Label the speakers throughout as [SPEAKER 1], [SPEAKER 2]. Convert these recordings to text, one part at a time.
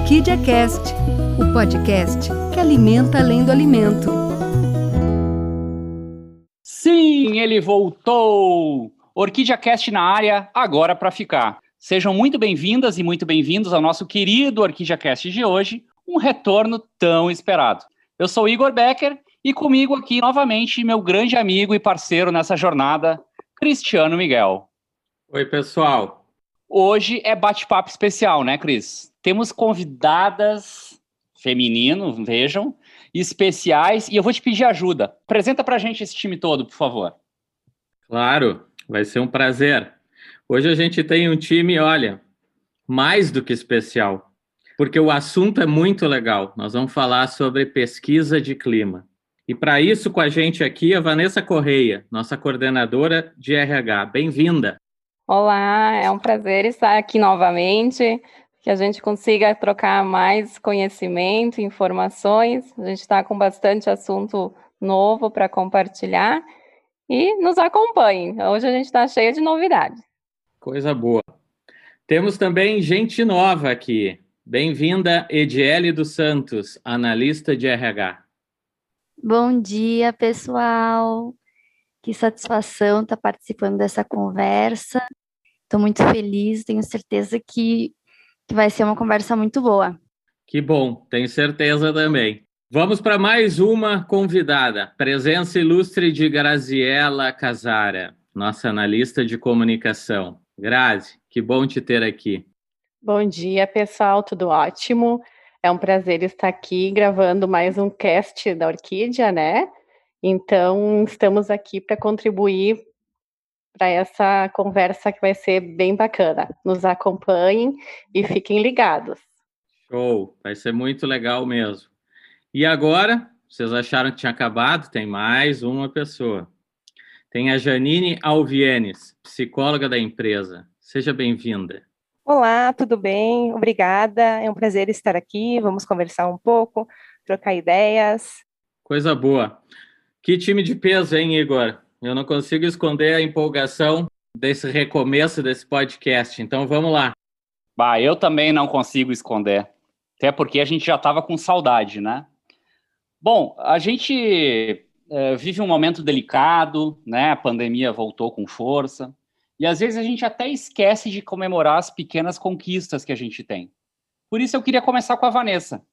[SPEAKER 1] Orquídea Cast, o podcast que alimenta além do alimento.
[SPEAKER 2] Sim, ele voltou! Orquídea Cast na área, agora para ficar. Sejam muito bem-vindas e muito bem-vindos ao nosso querido Orquídea Cast de hoje, um retorno tão esperado. Eu sou Igor Becker e comigo aqui novamente meu grande amigo e parceiro nessa jornada, Cristiano Miguel.
[SPEAKER 3] Oi, pessoal.
[SPEAKER 2] Hoje é bate-papo especial, né, Cris? Temos convidadas feminino, vejam, especiais, e eu vou te pedir ajuda. Apresenta pra gente esse time todo, por favor.
[SPEAKER 3] Claro, vai ser um prazer. Hoje a gente tem um time, olha, mais do que especial, porque o assunto é muito legal. Nós vamos falar sobre pesquisa de clima. E para isso, com a gente aqui, a Vanessa Correia, nossa coordenadora de RH. Bem-vinda.
[SPEAKER 4] Olá, é um prazer estar aqui novamente, que a gente consiga trocar mais conhecimento, informações. A gente está com bastante assunto novo para compartilhar e nos acompanhe. Hoje a gente está cheio de novidades.
[SPEAKER 3] Coisa boa. Temos também gente nova aqui. Bem-vinda, Ediele dos Santos, analista de RH.
[SPEAKER 5] Bom dia, pessoal. Que satisfação estar participando dessa conversa. Estou muito feliz, tenho certeza que, que vai ser uma conversa muito boa.
[SPEAKER 3] Que bom, tenho certeza também. Vamos para mais uma convidada, presença ilustre de Graziela Casara, nossa analista de comunicação. Grazi, que bom te ter aqui.
[SPEAKER 6] Bom dia, pessoal, tudo ótimo. É um prazer estar aqui gravando mais um cast da Orquídea, né? Então, estamos aqui para contribuir para essa conversa que vai ser bem bacana. Nos acompanhem e fiquem ligados.
[SPEAKER 3] Show, vai ser muito legal mesmo. E agora, vocês acharam que tinha acabado? Tem mais uma pessoa. Tem a Janine Alvienes, psicóloga da empresa. Seja bem-vinda.
[SPEAKER 7] Olá, tudo bem? Obrigada. É um prazer estar aqui. Vamos conversar um pouco, trocar ideias.
[SPEAKER 3] Coisa boa. Que time de peso, hein, Igor? Eu não consigo esconder a empolgação desse recomeço desse podcast. Então vamos lá.
[SPEAKER 2] Bah, eu também não consigo esconder. Até porque a gente já estava com saudade, né? Bom, a gente é, vive um momento delicado, né? A pandemia voltou com força. E às vezes a gente até esquece de comemorar as pequenas conquistas que a gente tem. Por isso eu queria começar com a Vanessa.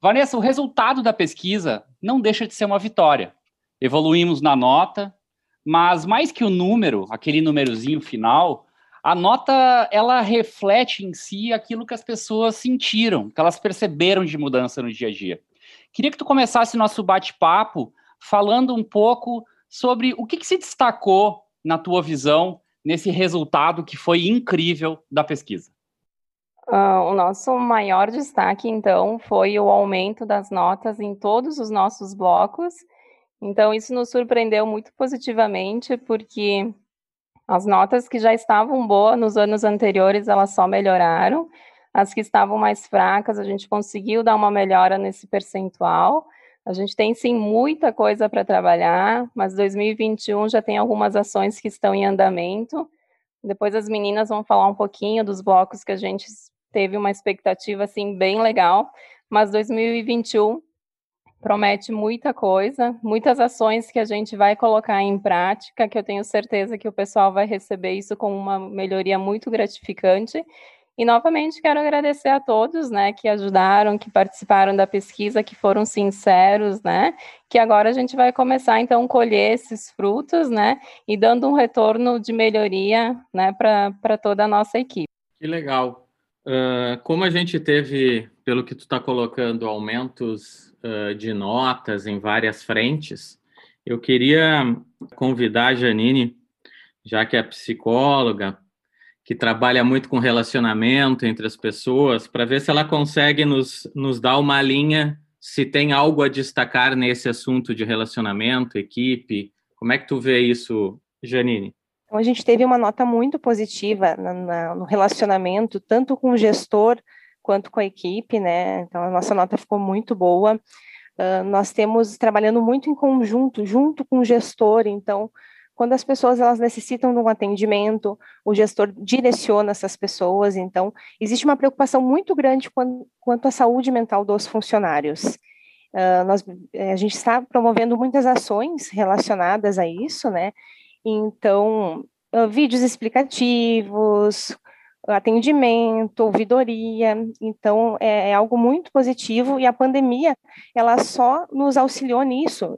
[SPEAKER 2] Vanessa, o resultado da pesquisa não deixa de ser uma vitória. Evoluímos na nota, mas mais que o número, aquele númerozinho final, a nota ela reflete em si aquilo que as pessoas sentiram, que elas perceberam de mudança no dia a dia. Queria que tu começasse nosso bate-papo falando um pouco sobre o que, que se destacou na tua visão nesse resultado que foi incrível da pesquisa.
[SPEAKER 4] Uh, o nosso maior destaque, então, foi o aumento das notas em todos os nossos blocos então, isso nos surpreendeu muito positivamente, porque as notas que já estavam boas nos anos anteriores, elas só melhoraram. As que estavam mais fracas, a gente conseguiu dar uma melhora nesse percentual. A gente tem sim muita coisa para trabalhar, mas 2021 já tem algumas ações que estão em andamento. Depois as meninas vão falar um pouquinho dos blocos que a gente teve uma expectativa assim bem legal, mas 2021 promete muita coisa, muitas ações que a gente vai colocar em prática, que eu tenho certeza que o pessoal vai receber isso com uma melhoria muito gratificante. E novamente quero agradecer a todos, né, que ajudaram, que participaram da pesquisa, que foram sinceros, né, que agora a gente vai começar então a colher esses frutos, né, e dando um retorno de melhoria, né, para toda a nossa equipe.
[SPEAKER 3] Que legal. Uh, como a gente teve, pelo que tu está colocando, aumentos uh, de notas em várias frentes. Eu queria convidar a Janine, já que é psicóloga, que trabalha muito com relacionamento entre as pessoas, para ver se ela consegue nos, nos dar uma linha, se tem algo a destacar nesse assunto de relacionamento, equipe. Como é que tu vê isso, Janine?
[SPEAKER 7] Então, a gente teve uma nota muito positiva na, na, no relacionamento, tanto com o gestor quanto com a equipe, né? Então a nossa nota ficou muito boa. Uh, nós temos trabalhando muito em conjunto, junto com o gestor, então quando as pessoas elas necessitam de um atendimento, o gestor direciona essas pessoas, então existe uma preocupação muito grande quanto, à saúde mental dos funcionários. Uh, nós, a gente está promovendo muitas ações relacionadas a isso, né? Então, vídeos explicativos, atendimento, ouvidoria, então é, é, algo muito positivo e a pandemia ela só nos auxiliou nisso,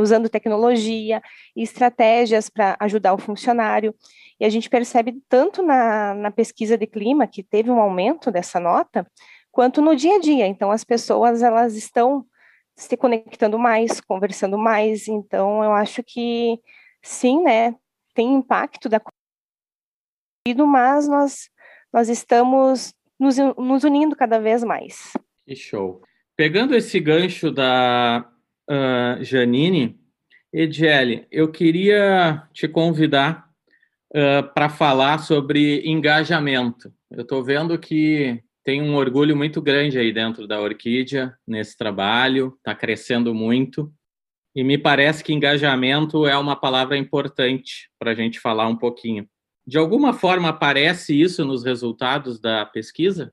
[SPEAKER 7] usando tecnologia e estratégias para ajudar o funcionário. E a gente percebe tanto na, na pesquisa de clima que teve um aumento dessa nota, quanto no dia a dia. Então as pessoas elas estão se conectando mais, conversando mais. Então eu acho que sim, né, tem impacto da mas nós nós estamos nos, nos unindo cada vez mais.
[SPEAKER 3] Que show. Pegando esse gancho da uh, Janine, Ediele, eu queria te convidar uh, para falar sobre engajamento. Eu estou vendo que tem um orgulho muito grande aí dentro da Orquídea, nesse trabalho, está crescendo muito. E me parece que engajamento é uma palavra importante para a gente falar um pouquinho. De alguma forma aparece isso nos resultados da pesquisa?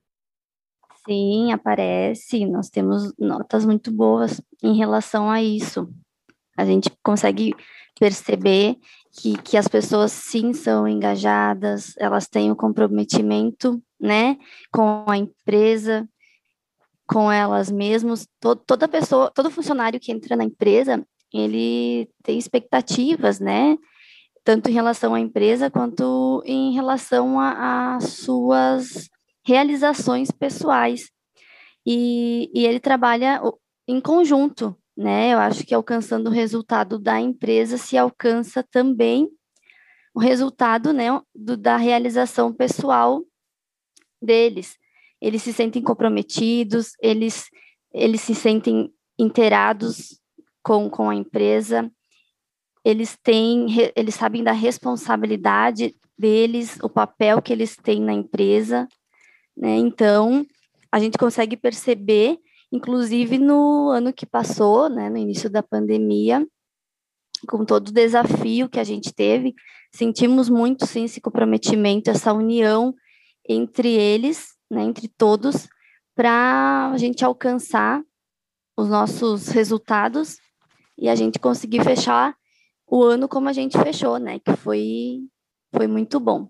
[SPEAKER 5] Sim, aparece. Nós temos notas muito boas em relação a isso. A gente consegue perceber que, que as pessoas sim são engajadas, elas têm o um comprometimento, né, com a empresa, com elas mesmas. Todo, toda pessoa, todo funcionário que entra na empresa, ele tem expectativas, né, tanto em relação à empresa quanto em relação às suas realizações pessoais. E, e ele trabalha em conjunto, né? Eu acho que alcançando o resultado da empresa se alcança também o resultado, né, do, da realização pessoal deles. Eles se sentem comprometidos, eles, eles se sentem inteirados com, com a empresa, eles têm, eles sabem da responsabilidade deles, o papel que eles têm na empresa, né? Então, a gente consegue perceber, inclusive no ano que passou, né, no início da pandemia, com todo o desafio que a gente teve, sentimos muito sim esse comprometimento, essa união entre eles, né, entre todos, para a gente alcançar os nossos resultados e a gente conseguir fechar o ano como a gente fechou, né? Que foi, foi muito bom.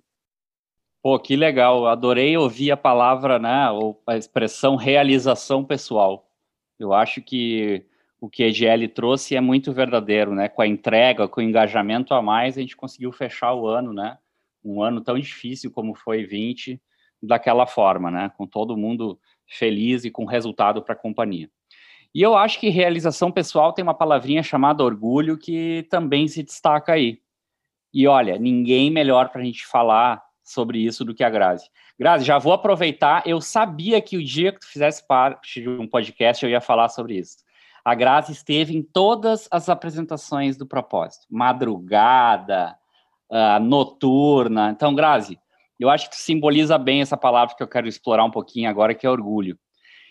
[SPEAKER 2] Pô, que legal. Adorei ouvir a palavra, né? Ou a expressão realização pessoal. Eu acho que o que a EGL trouxe é muito verdadeiro, né? Com a entrega, com o engajamento a mais, a gente conseguiu fechar o ano, né? Um ano tão difícil como foi 20, daquela forma, né? Com todo mundo feliz e com resultado para a companhia. E eu acho que realização pessoal tem uma palavrinha chamada orgulho que também se destaca aí. E olha, ninguém melhor para a gente falar sobre isso do que a Grazi. Grazi, já vou aproveitar. Eu sabia que o dia que tu fizesse parte de um podcast eu ia falar sobre isso. A Grazi esteve em todas as apresentações do propósito, madrugada, uh, noturna. Então, Grazi, eu acho que simboliza bem essa palavra que eu quero explorar um pouquinho agora, que é orgulho.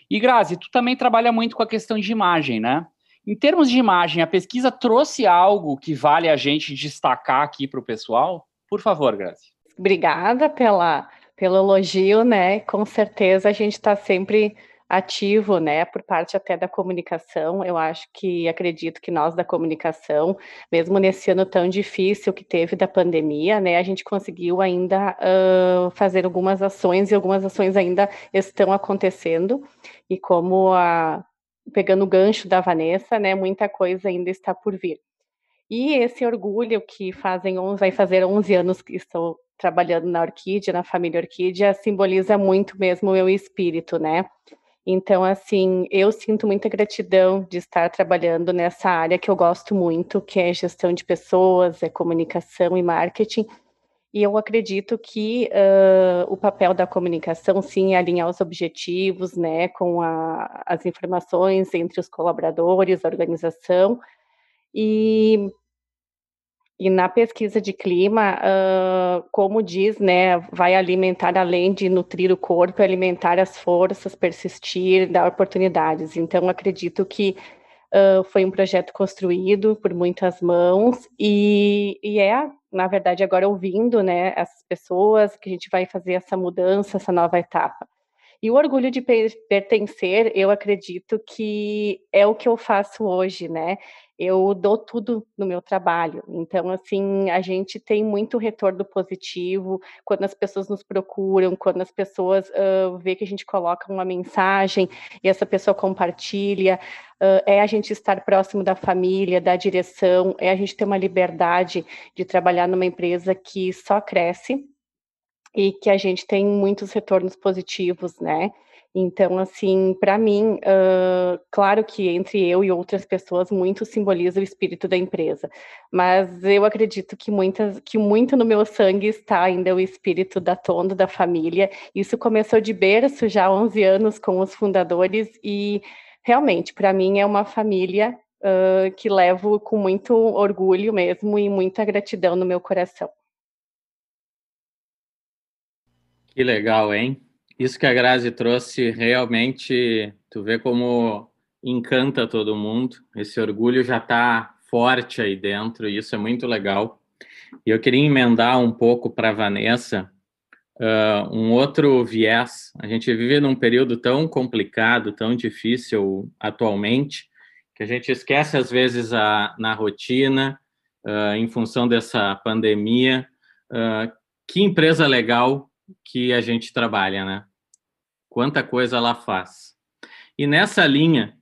[SPEAKER 2] E Grazi, tu também trabalha muito com a questão de imagem, né? Em termos de imagem, a pesquisa trouxe algo que vale a gente destacar aqui para o pessoal? Por favor, Grazi.
[SPEAKER 6] Obrigada pela, pelo elogio, né? Com certeza a gente está sempre ativo, né, por parte até da comunicação. Eu acho que acredito que nós da comunicação, mesmo nesse ano tão difícil que teve da pandemia, né, a gente conseguiu ainda uh, fazer algumas ações e algumas ações ainda estão acontecendo. E como a pegando o gancho da Vanessa, né, muita coisa ainda está por vir. E esse orgulho que fazem 11, vai fazer 11 anos que estou trabalhando na Orquídea, na família Orquídea, simboliza muito mesmo o meu espírito, né? Então, assim, eu sinto muita gratidão de estar trabalhando nessa área que eu gosto muito, que é gestão de pessoas, é comunicação e marketing. E eu acredito que uh, o papel da comunicação, sim, é alinhar os objetivos, né, com a, as informações entre os colaboradores, a organização, e e na pesquisa de clima, uh, como diz, né, vai alimentar além de nutrir o corpo, alimentar as forças, persistir, dar oportunidades. Então, acredito que Uh, foi um projeto construído por muitas mãos e, e, é, na verdade, agora ouvindo né, essas pessoas que a gente vai fazer essa mudança, essa nova etapa. E o orgulho de pertencer, eu acredito que é o que eu faço hoje, né? Eu dou tudo no meu trabalho. Então, assim, a gente tem muito retorno positivo quando as pessoas nos procuram, quando as pessoas uh, vê que a gente coloca uma mensagem e essa pessoa compartilha. Uh, é a gente estar próximo da família, da direção, é a gente ter uma liberdade de trabalhar numa empresa que só cresce e que a gente tem muitos retornos positivos, né? Então, assim, para mim, uh, claro que entre eu e outras pessoas, muito simboliza o espírito da empresa, mas eu acredito que, muitas, que muito no meu sangue está ainda o espírito da Tondo, da família. Isso começou de berço já há 11 anos com os fundadores e, realmente, para mim é uma família uh, que levo com muito orgulho mesmo e muita gratidão no meu coração.
[SPEAKER 3] Que legal, hein? Isso que a Grazi trouxe realmente, tu vê como encanta todo mundo. Esse orgulho já está forte aí dentro e isso é muito legal. E eu queria emendar um pouco para a Vanessa uh, um outro viés. A gente vive num período tão complicado, tão difícil atualmente, que a gente esquece às vezes a, na rotina, uh, em função dessa pandemia. Uh, que empresa legal que a gente trabalha, né? Quanta coisa ela faz. E nessa linha,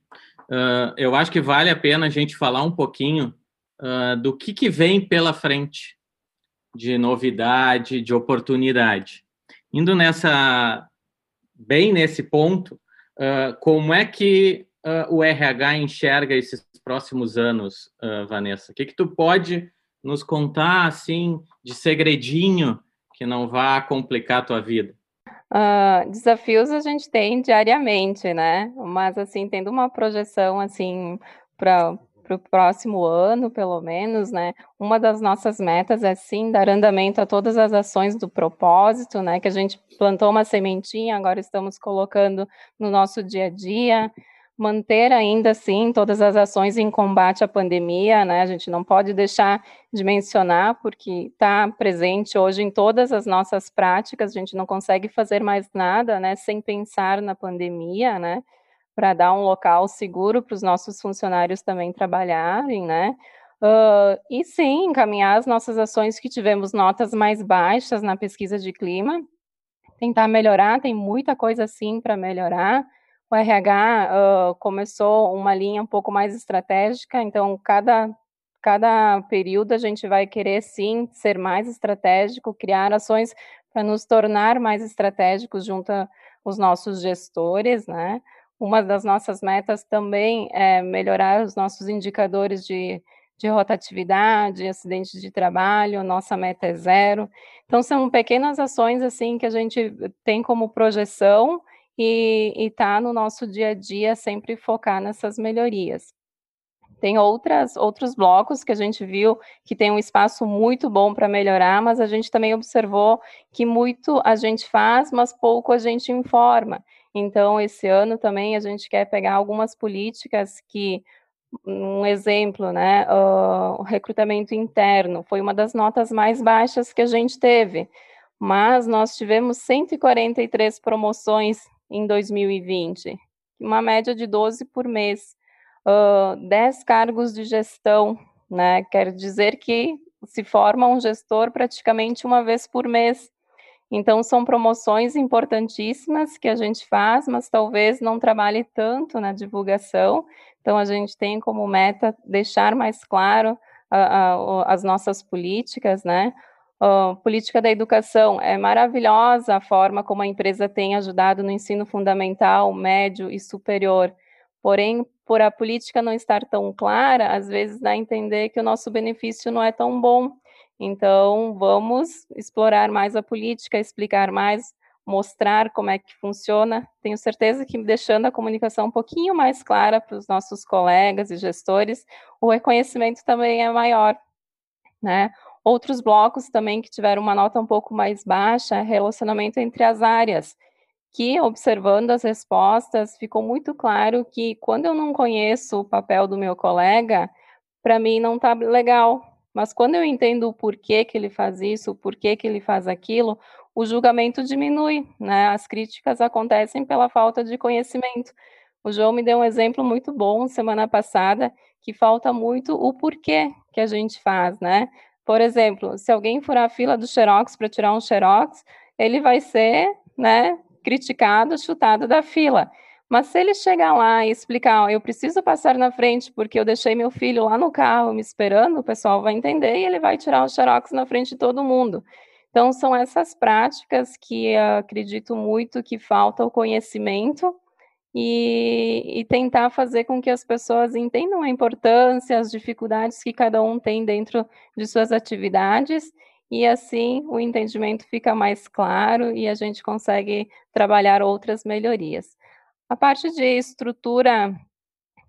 [SPEAKER 3] uh, eu acho que vale a pena a gente falar um pouquinho uh, do que, que vem pela frente de novidade, de oportunidade. Indo nessa, bem nesse ponto, uh, como é que o RH enxerga esses próximos anos, Vanessa? O que, que tu pode nos contar, assim, de segredinho que não vá complicar a tua vida?
[SPEAKER 4] Uh, desafios a gente tem diariamente, né? Mas assim, tendo uma projeção assim para para o próximo ano, pelo menos, né? Uma das nossas metas é sim dar andamento a todas as ações do propósito, né? Que a gente plantou uma sementinha, agora estamos colocando no nosso dia a dia manter ainda assim todas as ações em combate à pandemia, né? A gente não pode deixar de mencionar, porque está presente hoje em todas as nossas práticas, a gente não consegue fazer mais nada, né, sem pensar na pandemia, né? Para dar um local seguro para os nossos funcionários também trabalharem, né? Uh, e sim, encaminhar as nossas ações que tivemos notas mais baixas na pesquisa de clima, tentar melhorar, tem muita coisa sim para melhorar o RH uh, começou uma linha um pouco mais estratégica, então cada, cada período a gente vai querer sim ser mais estratégico, criar ações para nos tornar mais estratégicos junto aos nossos gestores, né? Uma das nossas metas também é melhorar os nossos indicadores de, de rotatividade, acidentes de trabalho, nossa meta é zero. Então, são pequenas ações, assim, que a gente tem como projeção e está no nosso dia a dia sempre focar nessas melhorias. Tem outras, outros blocos que a gente viu que tem um espaço muito bom para melhorar, mas a gente também observou que muito a gente faz, mas pouco a gente informa. Então, esse ano também a gente quer pegar algumas políticas que, um exemplo, né, uh, o recrutamento interno foi uma das notas mais baixas que a gente teve, mas nós tivemos 143 promoções em 2020, uma média de 12 por mês, uh, 10 cargos de gestão, né? Quer dizer que se forma um gestor praticamente uma vez por mês. Então, são promoções importantíssimas que a gente faz, mas talvez não trabalhe tanto na divulgação. Então, a gente tem como meta deixar mais claro uh, uh, as nossas políticas, né? Uh, política da educação, é maravilhosa a forma como a empresa tem ajudado no ensino fundamental, médio e superior. Porém, por a política não estar tão clara, às vezes dá a entender que o nosso benefício não é tão bom. Então, vamos explorar mais a política, explicar mais, mostrar como é que funciona. Tenho certeza que deixando a comunicação um pouquinho mais clara para os nossos colegas e gestores, o reconhecimento também é maior, né? Outros blocos também que tiveram uma nota um pouco mais baixa é relacionamento entre as áreas. que, observando as respostas, ficou muito claro que quando eu não conheço o papel do meu colega, para mim não está legal. Mas quando eu entendo o porquê que ele faz isso, o porquê que ele faz aquilo, o julgamento diminui, né? As críticas acontecem pela falta de conhecimento. O João me deu um exemplo muito bom semana passada, que falta muito o porquê que a gente faz, né? Por exemplo, se alguém furar a fila do Xerox para tirar um Xerox, ele vai ser, né, criticado, chutado da fila. Mas se ele chegar lá e explicar, eu preciso passar na frente porque eu deixei meu filho lá no carro me esperando, o pessoal vai entender e ele vai tirar o xerox na frente de todo mundo. Então, são essas práticas que acredito muito que falta o conhecimento e, e, tentar fazer com que as pessoas entendam a importância, as dificuldades que cada um tem dentro de suas atividades e assim o entendimento fica mais claro e a gente consegue trabalhar outras melhorias. A parte de estrutura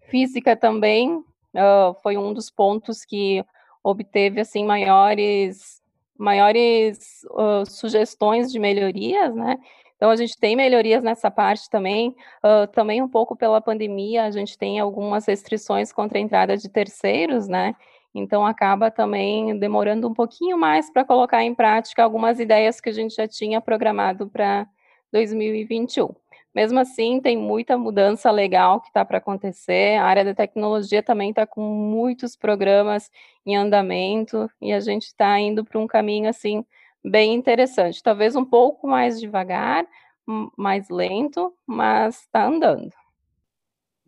[SPEAKER 4] física também uh, foi um dos pontos que obteve assim maiores maiores uh, sugestões de melhorias, né? Então a gente tem melhorias nessa parte também, uh, também um pouco pela pandemia, a gente tem algumas restrições contra a entrada de terceiros, né? Então, acaba também demorando um pouquinho mais para colocar em prática algumas ideias que a gente já tinha programado para 2021. Mesmo assim, tem muita mudança legal que está para acontecer. A área da tecnologia também está com muitos programas em andamento e a gente está indo para um caminho assim bem interessante. Talvez um pouco mais devagar, mais lento, mas está andando.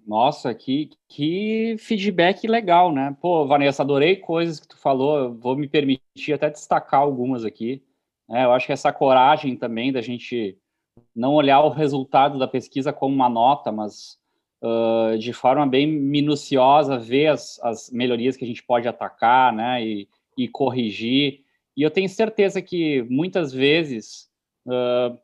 [SPEAKER 2] Nossa, que, que feedback legal, né? Pô, Vanessa, adorei coisas que tu falou. Vou me permitir até destacar algumas aqui. É, eu acho que essa coragem também da gente não olhar o resultado da pesquisa como uma nota, mas uh, de forma bem minuciosa ver as, as, melhorias que a gente pode atacar, né? E, e corrigir. E eu tenho certeza que muitas vezes uh,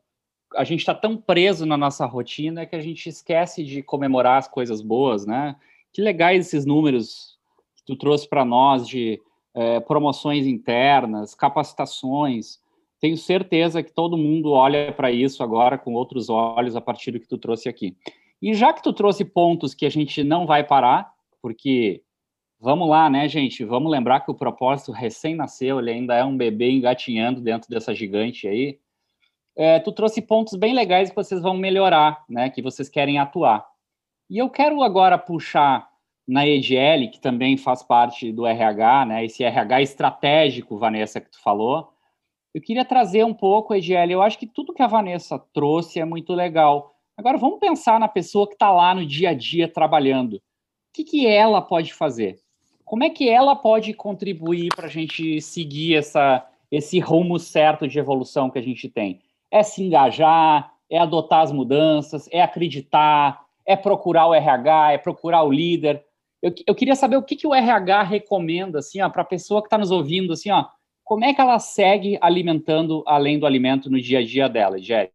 [SPEAKER 2] a gente está tão preso na nossa rotina que a gente esquece de comemorar as coisas boas, né? Que legais esses números que tu trouxe para nós de é, promoções internas, capacitações. Tenho certeza que todo mundo olha para isso agora com outros olhos a partir do que tu trouxe aqui. E já que tu trouxe pontos que a gente não vai parar, porque vamos lá, né, gente? Vamos lembrar que o propósito recém nasceu, ele ainda é um bebê engatinhando dentro dessa gigante aí é, tu trouxe pontos bem legais que vocês vão melhorar, né? Que vocês querem atuar. E eu quero agora puxar na EGL, que também faz parte do RH, né? Esse RH estratégico, Vanessa, que tu falou. Eu queria trazer um pouco, EGL. Eu acho que tudo que a Vanessa trouxe é muito legal. Agora vamos pensar na pessoa que está lá no dia a dia trabalhando. O que, que ela pode fazer? Como é que ela pode contribuir para a gente seguir essa, esse rumo certo de evolução que a gente tem? é se engajar, é adotar as mudanças, é acreditar, é procurar o RH, é procurar o líder. Eu, eu queria saber o que, que o RH recomenda assim, para a pessoa que está nos ouvindo, assim, ó, como é que ela segue alimentando além do alimento no dia a dia dela, Jéssica?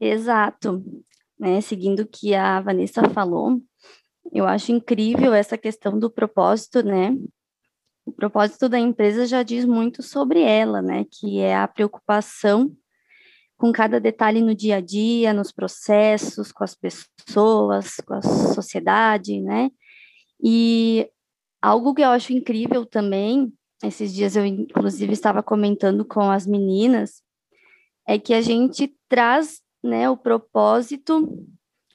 [SPEAKER 5] Exato. Né, seguindo o que a Vanessa falou, eu acho incrível essa questão do propósito, né? O propósito da empresa já diz muito sobre ela, né? Que é a preocupação com cada detalhe no dia a dia, nos processos, com as pessoas, com a sociedade, né? E algo que eu acho incrível também, esses dias eu inclusive estava comentando com as meninas, é que a gente traz, né, o propósito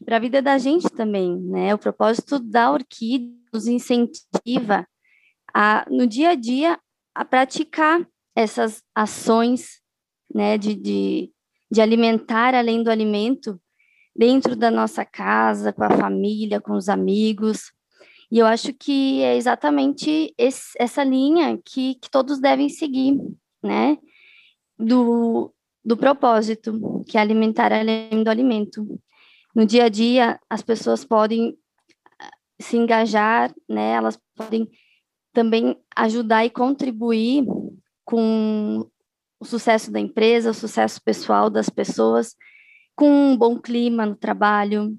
[SPEAKER 5] para a vida da gente também, né? O propósito da Orquídea nos incentiva a no dia a dia a praticar essas ações, né, de, de de alimentar além do alimento dentro da nossa casa, com a família, com os amigos. E eu acho que é exatamente esse, essa linha que, que todos devem seguir, né? Do, do propósito, que é alimentar além do alimento. No dia a dia, as pessoas podem ah, se engajar, né? Elas podem também ajudar e contribuir com o sucesso da empresa, o sucesso pessoal das pessoas, com um bom clima no trabalho.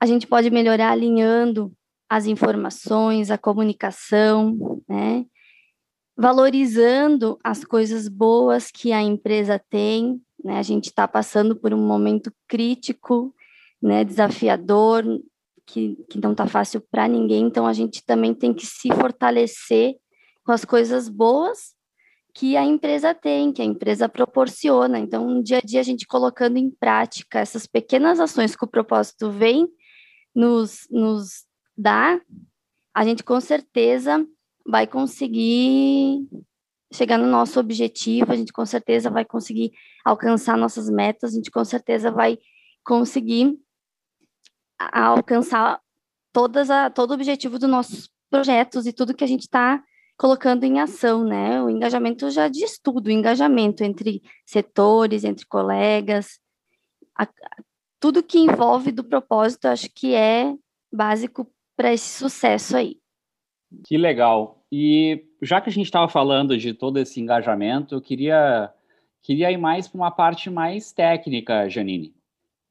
[SPEAKER 5] A gente pode melhorar alinhando as informações, a comunicação, né? Valorizando as coisas boas que a empresa tem, né? A gente está passando por um momento crítico, né? Desafiador, que, que não está fácil para ninguém. Então a gente também tem que se fortalecer com as coisas boas que a empresa tem, que a empresa proporciona. Então, no dia a dia, a gente colocando em prática essas pequenas ações que o propósito vem nos, nos dar, a gente com certeza vai conseguir chegar no nosso objetivo, a gente com certeza vai conseguir alcançar nossas metas, a gente com certeza vai conseguir alcançar todas a, todo o objetivo dos nossos projetos e tudo que a gente está colocando em ação, né? O engajamento já diz tudo, o engajamento entre setores, entre colegas, a, tudo que envolve do propósito, acho que é básico para esse sucesso aí.
[SPEAKER 2] Que legal. E já que a gente estava falando de todo esse engajamento, eu queria, queria ir mais para uma parte mais técnica, Janine.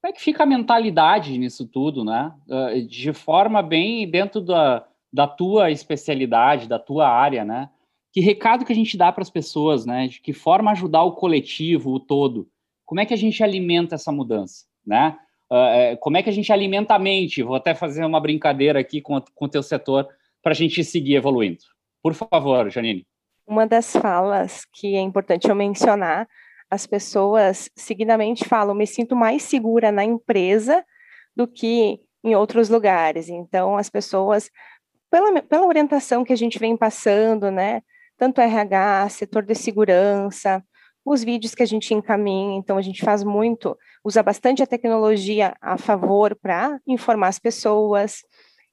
[SPEAKER 2] Como é que fica a mentalidade nisso tudo, né? Ah, de forma bem dentro da, da tua especialidade, da tua área, né? Que recado que a gente dá para as pessoas, né? De que forma ajudar o coletivo, o todo? Como é que a gente alimenta essa mudança, né? Uh, como é que a gente alimenta a mente? Vou até fazer uma brincadeira aqui com o teu setor para a gente seguir evoluindo. Por favor, Janine.
[SPEAKER 7] Uma das falas que é importante eu mencionar, as pessoas seguidamente falam: me sinto mais segura na empresa do que em outros lugares. Então, as pessoas, pela, pela orientação que a gente vem passando, né, tanto RH, setor de segurança, os vídeos que a gente encaminha, então a gente faz muito, usa bastante a tecnologia a favor para informar as pessoas,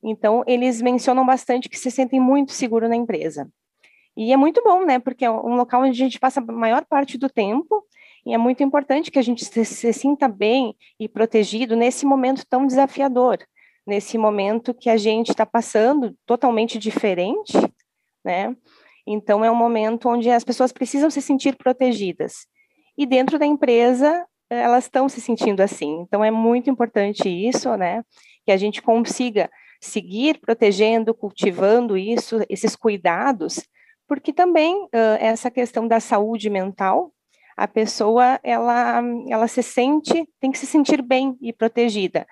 [SPEAKER 7] então, eles mencionam bastante que se sentem muito seguros na empresa. E é muito bom, né? Porque é um local onde a gente passa a maior parte do tempo e é muito importante que a gente se, se sinta bem e protegido nesse momento tão desafiador, nesse momento que a gente está passando totalmente diferente, né? Então, é um momento onde as pessoas precisam se sentir protegidas. E dentro da empresa, elas estão se sentindo assim. Então, é muito importante isso, né? Que a gente consiga seguir protegendo, cultivando isso, esses cuidados, porque também uh, essa questão da saúde mental, a pessoa ela, ela se sente, tem que se sentir bem e protegida.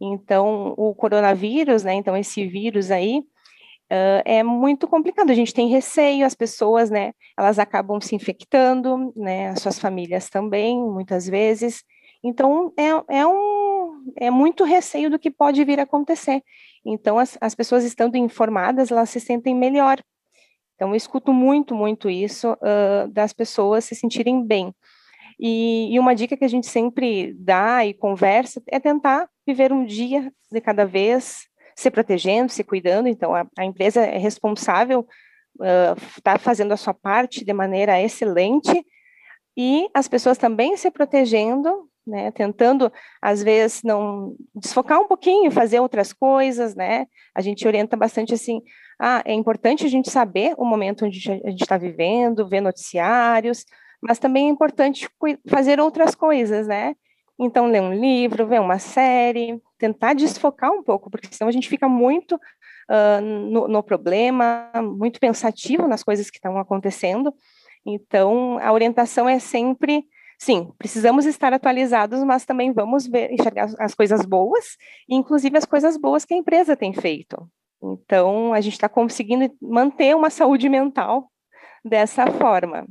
[SPEAKER 7] Então, o coronavírus, né, então esse vírus aí, uh, é muito complicado, a gente tem receio, as pessoas, né, elas acabam se infectando, né, as suas famílias também, muitas vezes, então é, é um, é muito receio do que pode vir a acontecer. Então, as, as pessoas estando informadas, elas se sentem melhor. Então, eu escuto muito, muito isso uh, das pessoas se sentirem bem. E, e, uma dica que a gente sempre dá e conversa é tentar viver um dia de cada vez, se protegendo, se cuidando. Então, a, a empresa é responsável, está uh, fazendo a sua parte de maneira excelente, e as pessoas também se protegendo né? Tentando, às vezes, não desfocar um pouquinho, fazer outras coisas, né? A gente orienta bastante assim, ah, é importante a gente saber o momento onde a gente está vivendo, ver noticiários, mas também é importante fazer outras coisas, né? Então, ler um livro, ver uma série, tentar desfocar um pouco, porque senão a gente fica muito uh, no, no problema, muito pensativo nas coisas que estão acontecendo. Então, a orientação é sempre sim, precisamos estar atualizados, mas também vamos ver, enxergar as coisas boas, inclusive as coisas boas que a empresa tem feito. Então, a gente está conseguindo manter uma saúde mental dessa forma.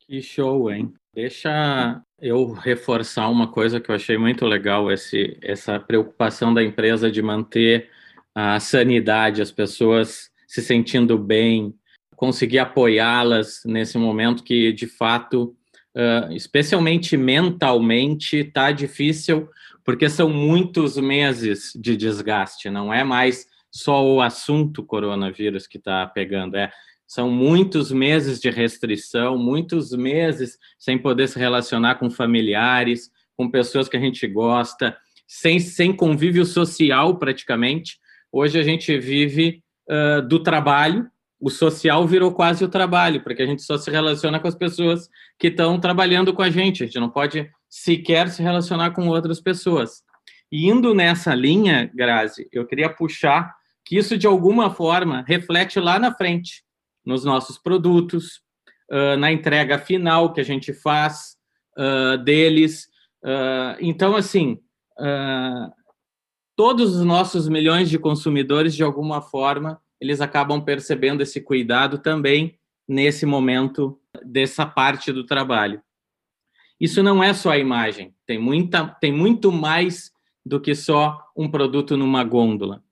[SPEAKER 3] Que show, hein? Deixa eu reforçar uma coisa que eu achei muito legal, esse, essa preocupação da empresa de manter a sanidade, as pessoas se sentindo bem, conseguir apoiá-las nesse momento que, de fato, uh, especialmente mentalmente, está difícil, porque são muitos meses de desgaste, não é mais só o assunto coronavírus que está pegando, é são muitos meses de restrição, muitos meses sem poder se relacionar com familiares, com pessoas que a gente gosta, sem, sem convívio social praticamente. Hoje a gente vive uh, do trabalho, o social virou quase o trabalho, porque a gente só se relaciona com as pessoas que estão trabalhando com a gente, a gente não pode sequer se relacionar com outras pessoas. E indo nessa linha, Grazi, eu queria puxar que isso de alguma forma reflete lá na frente, nos nossos produtos, na entrega final que a gente faz, uh, deles. Uh, então, assim, todos os nossos milhões de consumidores, de alguma forma, eles acabam percebendo esse cuidado também nesse momento dessa parte do trabalho. Isso não é só a imagem, tem, muita, tem muito mais do que só um produto numa gôndola.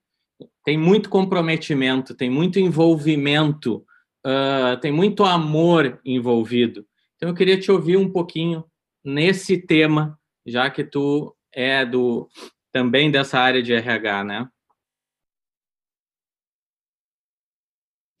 [SPEAKER 3] Tem muito comprometimento, tem muito envolvimento, uh, tem muito amor envolvido. Então, eu queria te ouvir um pouquinho nesse tema, já que tu é do também dessa área de RH, né?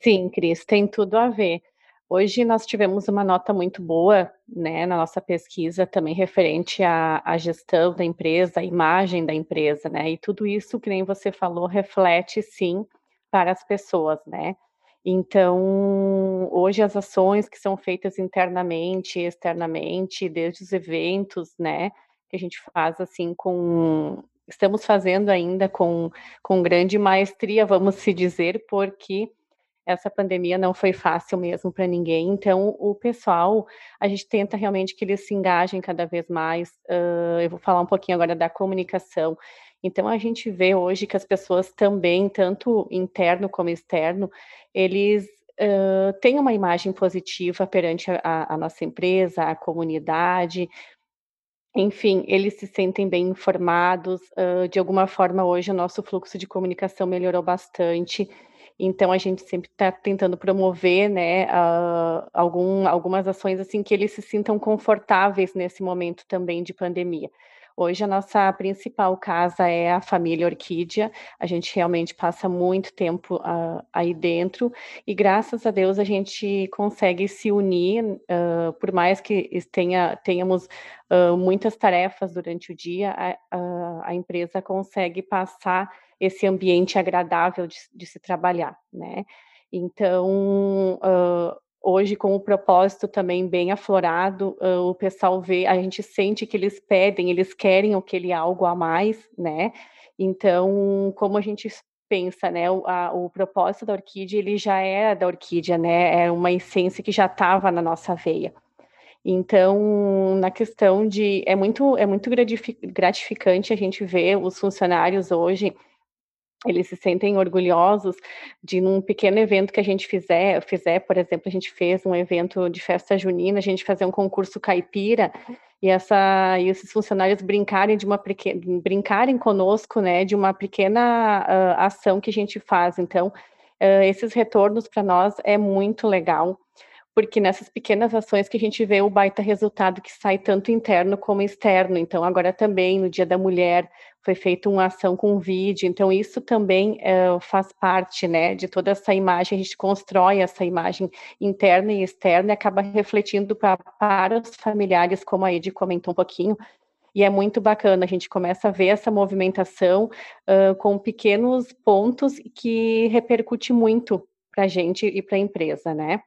[SPEAKER 6] Sim, Cris, tem tudo a ver. Hoje nós tivemos uma nota muito boa, né, na nossa pesquisa também referente à, à, gestão da empresa, à imagem da empresa, né, e tudo isso, que nem você falou, reflete sim para as pessoas, né. Então, hoje as ações que são feitas internamente, externamente, desde os eventos, né, que a gente faz assim com estamos fazendo ainda com, com grande maestria, vamos se dizer, porque essa pandemia não foi fácil mesmo para ninguém. Então, o pessoal, a gente tenta realmente que eles se engajem cada vez mais. Uh, eu vou falar um pouquinho agora da comunicação. Então, a gente vê hoje que as pessoas também, tanto interno como externo, eles uh, têm uma imagem positiva perante a, a nossa empresa, a comunidade, enfim, eles se sentem bem informados. Uh, de alguma forma, hoje o nosso fluxo de comunicação melhorou bastante. Então a gente sempre está tentando promover, né, uh, algum, algumas ações assim que eles se sintam confortáveis nesse momento também de pandemia. Hoje a nossa principal casa é a família Orquídea. A gente realmente passa muito tempo uh, aí dentro e graças a Deus a gente consegue se unir, uh, por mais que tenha, tenhamos uh, muitas tarefas durante o dia, a, a, a empresa consegue passar esse ambiente agradável de, de se trabalhar, né? Então, uh, hoje com o propósito também bem aflorado, uh, o pessoal vê, a gente sente que eles pedem, eles querem aquele algo a mais, né? Então, como a gente pensa, né, o, a, o propósito da orquídea, ele já é da orquídea, né? É uma essência que já estava na nossa veia. Então, na questão de é muito é muito gratificante a gente ver os funcionários hoje eles se sentem orgulhosos de num pequeno evento que a gente fizer, fizer, por exemplo, a gente fez um evento de festa junina, a gente fazer um concurso caipira e essa e esses funcionários brincarem de uma brincarem conosco, né, de uma pequena uh, ação que a gente faz. Então, uh, esses retornos para nós é muito legal porque nessas pequenas ações que a gente vê o baita resultado que sai tanto interno como externo. Então, agora também, no Dia da Mulher, foi feita uma ação com vídeo, então isso também é, faz parte, né, de toda essa imagem, a gente constrói essa imagem interna e externa e acaba refletindo pra, para os familiares, como a Edi comentou um pouquinho, e é muito bacana, a gente começa a ver essa movimentação uh, com pequenos pontos que repercute muito para a gente e para a empresa, né?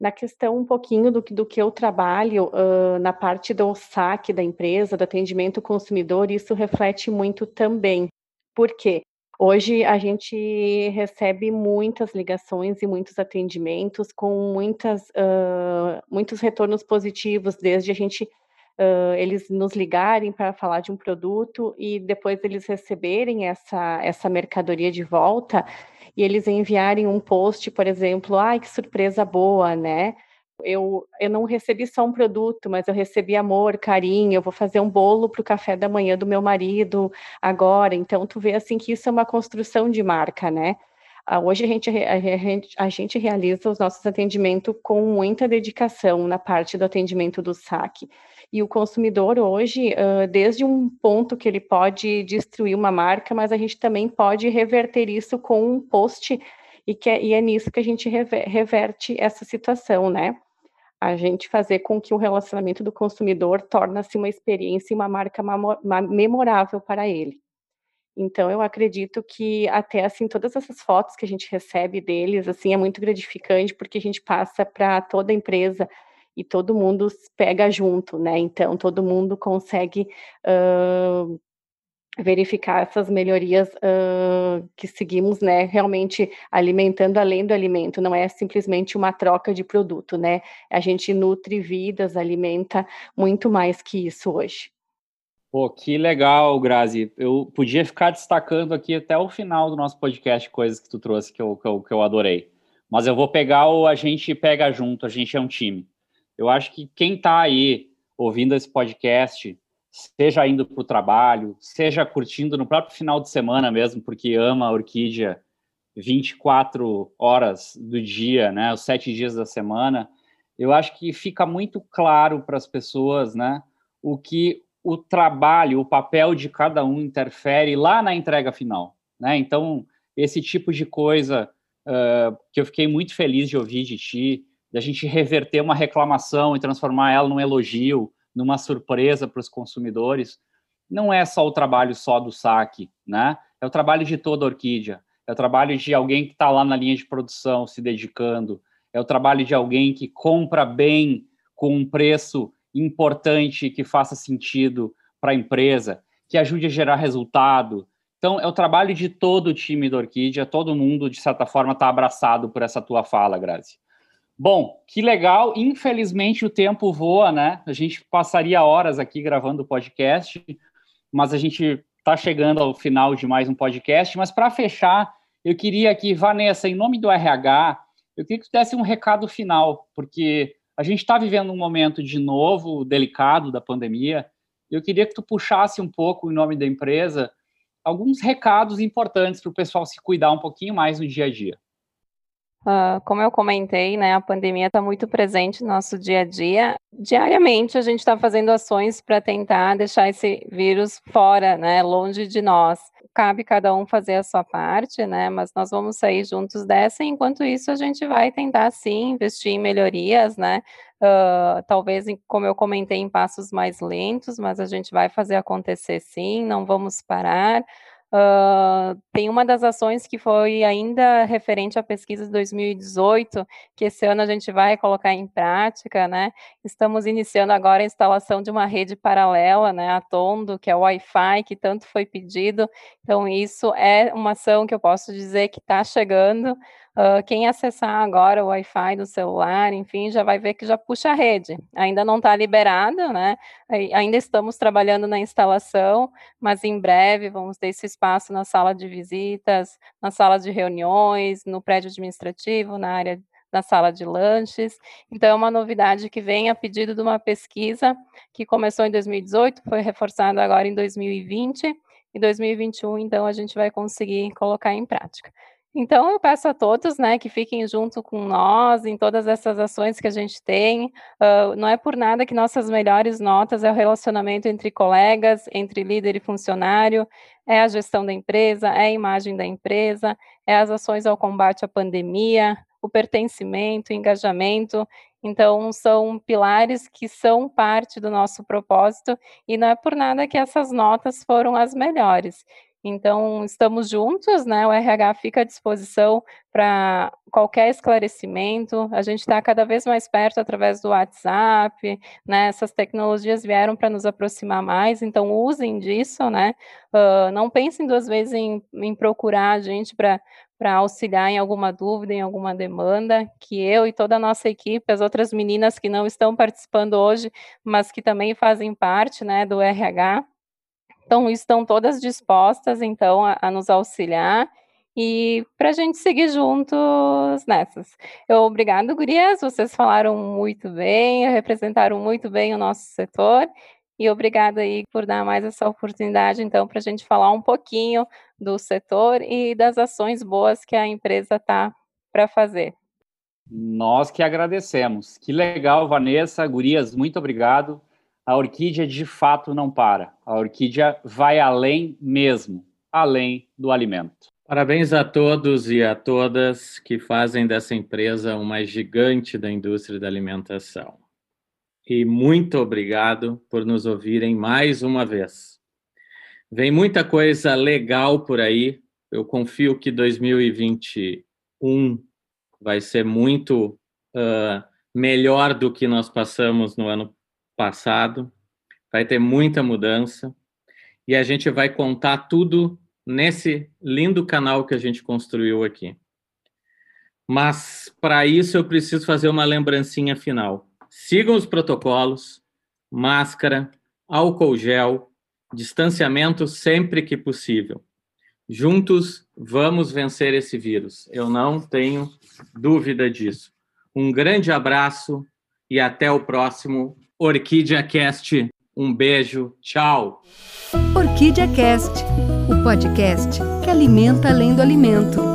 [SPEAKER 6] Na questão um pouquinho do, do que eu trabalho uh, na parte do saque da empresa, do atendimento ao consumidor, isso reflete muito também. Por quê? Hoje a gente recebe muitas ligações e muitos atendimentos com muitas, uh, muitos retornos positivos, desde a gente uh, eles nos ligarem para falar de um produto e depois eles receberem essa, essa mercadoria de volta e eles enviarem um post, por exemplo, ai, que surpresa boa, né? Eu, eu não recebi só um produto, mas eu recebi amor, carinho, eu vou fazer um bolo para o café da manhã do meu marido agora. Então, tu vê assim que isso é uma construção de marca, né? Ah, hoje a gente, a, gente, a gente realiza os nossos atendimentos com muita dedicação na parte do atendimento do saque. E o consumidor hoje, desde um ponto que ele pode destruir uma marca, mas a gente também pode reverter isso com um post, e, que é, e é nisso que a gente reverte essa situação, né? A gente fazer com que o relacionamento do consumidor torne-se uma experiência e uma marca memorável para ele. Então eu acredito que até assim todas essas fotos que a gente recebe deles assim é muito gratificante porque a gente passa para toda a empresa e todo mundo pega junto, né? Então todo mundo consegue uh, verificar essas melhorias uh, que seguimos, né, realmente alimentando além do alimento, não é simplesmente uma troca de produto, né, a gente nutre vidas, alimenta muito mais que isso hoje.
[SPEAKER 2] Pô, que legal, Grazi. Eu podia ficar destacando aqui até o final do nosso podcast coisas que tu trouxe que eu, que eu, que eu adorei. Mas eu vou pegar o A gente pega junto, a gente é um time. Eu acho que quem está aí ouvindo esse podcast, seja indo para o trabalho, seja curtindo no próprio final de semana mesmo, porque ama a orquídea 24 horas do dia, né, os sete dias da semana, eu acho que fica muito claro para as pessoas, né, o que o trabalho, o papel de cada um interfere lá na entrega final, né? Então, esse tipo de coisa uh, que eu fiquei muito feliz de ouvir de ti, da gente reverter uma reclamação e transformar ela num elogio, numa surpresa para os consumidores, não é só o trabalho só do saque, né? É o trabalho de toda a orquídea, é o trabalho de alguém que está lá na linha de produção se dedicando, é o trabalho de alguém que compra bem com um preço importante que faça sentido para a empresa, que ajude a gerar resultado. Então, é o trabalho de todo o time da Orquídea, todo mundo, de certa forma, está abraçado por essa tua fala, Grazi. Bom, que legal. Infelizmente, o tempo voa, né? A gente passaria horas aqui gravando o podcast, mas a gente está chegando ao final de mais um podcast. Mas para fechar, eu queria aqui, Vanessa, em nome do RH, eu queria que tu desse um recado final, porque a gente está vivendo um momento de novo delicado da pandemia. Eu queria que tu puxasse um pouco, em nome da empresa, alguns recados importantes para o pessoal se cuidar um pouquinho mais no dia a dia.
[SPEAKER 4] Uh, como eu comentei, né, a pandemia está muito presente no nosso dia a dia. Diariamente a gente está fazendo ações para tentar deixar esse vírus fora, né, longe de nós. Cabe cada um fazer a sua parte, né, mas nós vamos sair juntos dessa. Enquanto isso, a gente vai tentar sim investir em melhorias, né, uh, talvez, como eu comentei, em passos mais lentos, mas a gente vai fazer acontecer sim. Não vamos parar. Uh, tem uma das ações que foi ainda referente à pesquisa de 2018, que esse ano a gente vai colocar em prática, né? Estamos iniciando agora a instalação de uma rede paralela, né, a Tondo, que é o Wi-Fi, que tanto foi pedido. Então, isso é uma ação que eu posso dizer que está chegando. Uh, quem acessar agora o Wi-Fi do celular, enfim, já vai ver que já puxa a rede. Ainda não está liberada, né? Ainda estamos trabalhando na instalação, mas em breve vamos ter esse espaço na sala de visitas, na sala de reuniões, no prédio administrativo, na área na sala de lanches. Então, é uma novidade que vem a pedido de uma pesquisa que começou em 2018, foi reforçada agora em 2020, e 2021, então, a gente vai conseguir colocar em prática. Então, eu peço a todos, né, que fiquem junto com nós em todas essas ações que a gente tem. Uh, não é por nada que nossas melhores notas é o relacionamento entre colegas, entre líder e funcionário, é a gestão da empresa, é a imagem da empresa, é as ações ao combate à pandemia, o pertencimento, o engajamento. Então, são pilares que são parte do nosso propósito e não é por nada que essas notas foram as melhores. Então, estamos juntos, né? O RH fica à disposição para qualquer esclarecimento. A gente está cada vez mais perto através do WhatsApp, né? Essas tecnologias vieram para nos aproximar mais, então usem disso, né? Uh, não pensem duas vezes em, em procurar a gente para para auxiliar em alguma dúvida, em alguma demanda, que eu e toda a nossa equipe, as outras meninas que não estão participando hoje, mas que também fazem parte, né, do RH, então, estão todas dispostas, então, a, a nos auxiliar e para a gente seguir juntos nessas. Eu, obrigado, gurias, vocês falaram muito bem, representaram muito bem o nosso setor, e obrigada aí por dar mais essa oportunidade, então, para a gente falar um pouquinho do setor e das ações boas que a empresa está para fazer.
[SPEAKER 2] Nós que agradecemos. Que legal, Vanessa, gurias, muito obrigado a orquídea de fato não para. A orquídea vai além mesmo, além do alimento.
[SPEAKER 3] Parabéns a todos e a todas que fazem dessa empresa uma gigante da indústria da alimentação. E muito obrigado por nos ouvirem mais uma vez. Vem muita coisa legal por aí. Eu confio que 2021 vai ser muito uh, melhor do que nós passamos no ano passado, vai ter muita mudança e a gente vai contar tudo nesse lindo canal que a gente construiu aqui. Mas para isso eu preciso fazer uma lembrancinha final. Sigam os protocolos, máscara, álcool gel, distanciamento sempre que possível. Juntos vamos vencer esse vírus. Eu não tenho dúvida disso. Um grande abraço e até o próximo Orquídea Cast. Um beijo, tchau.
[SPEAKER 1] Orquídea Cast, o podcast que alimenta além do alimento.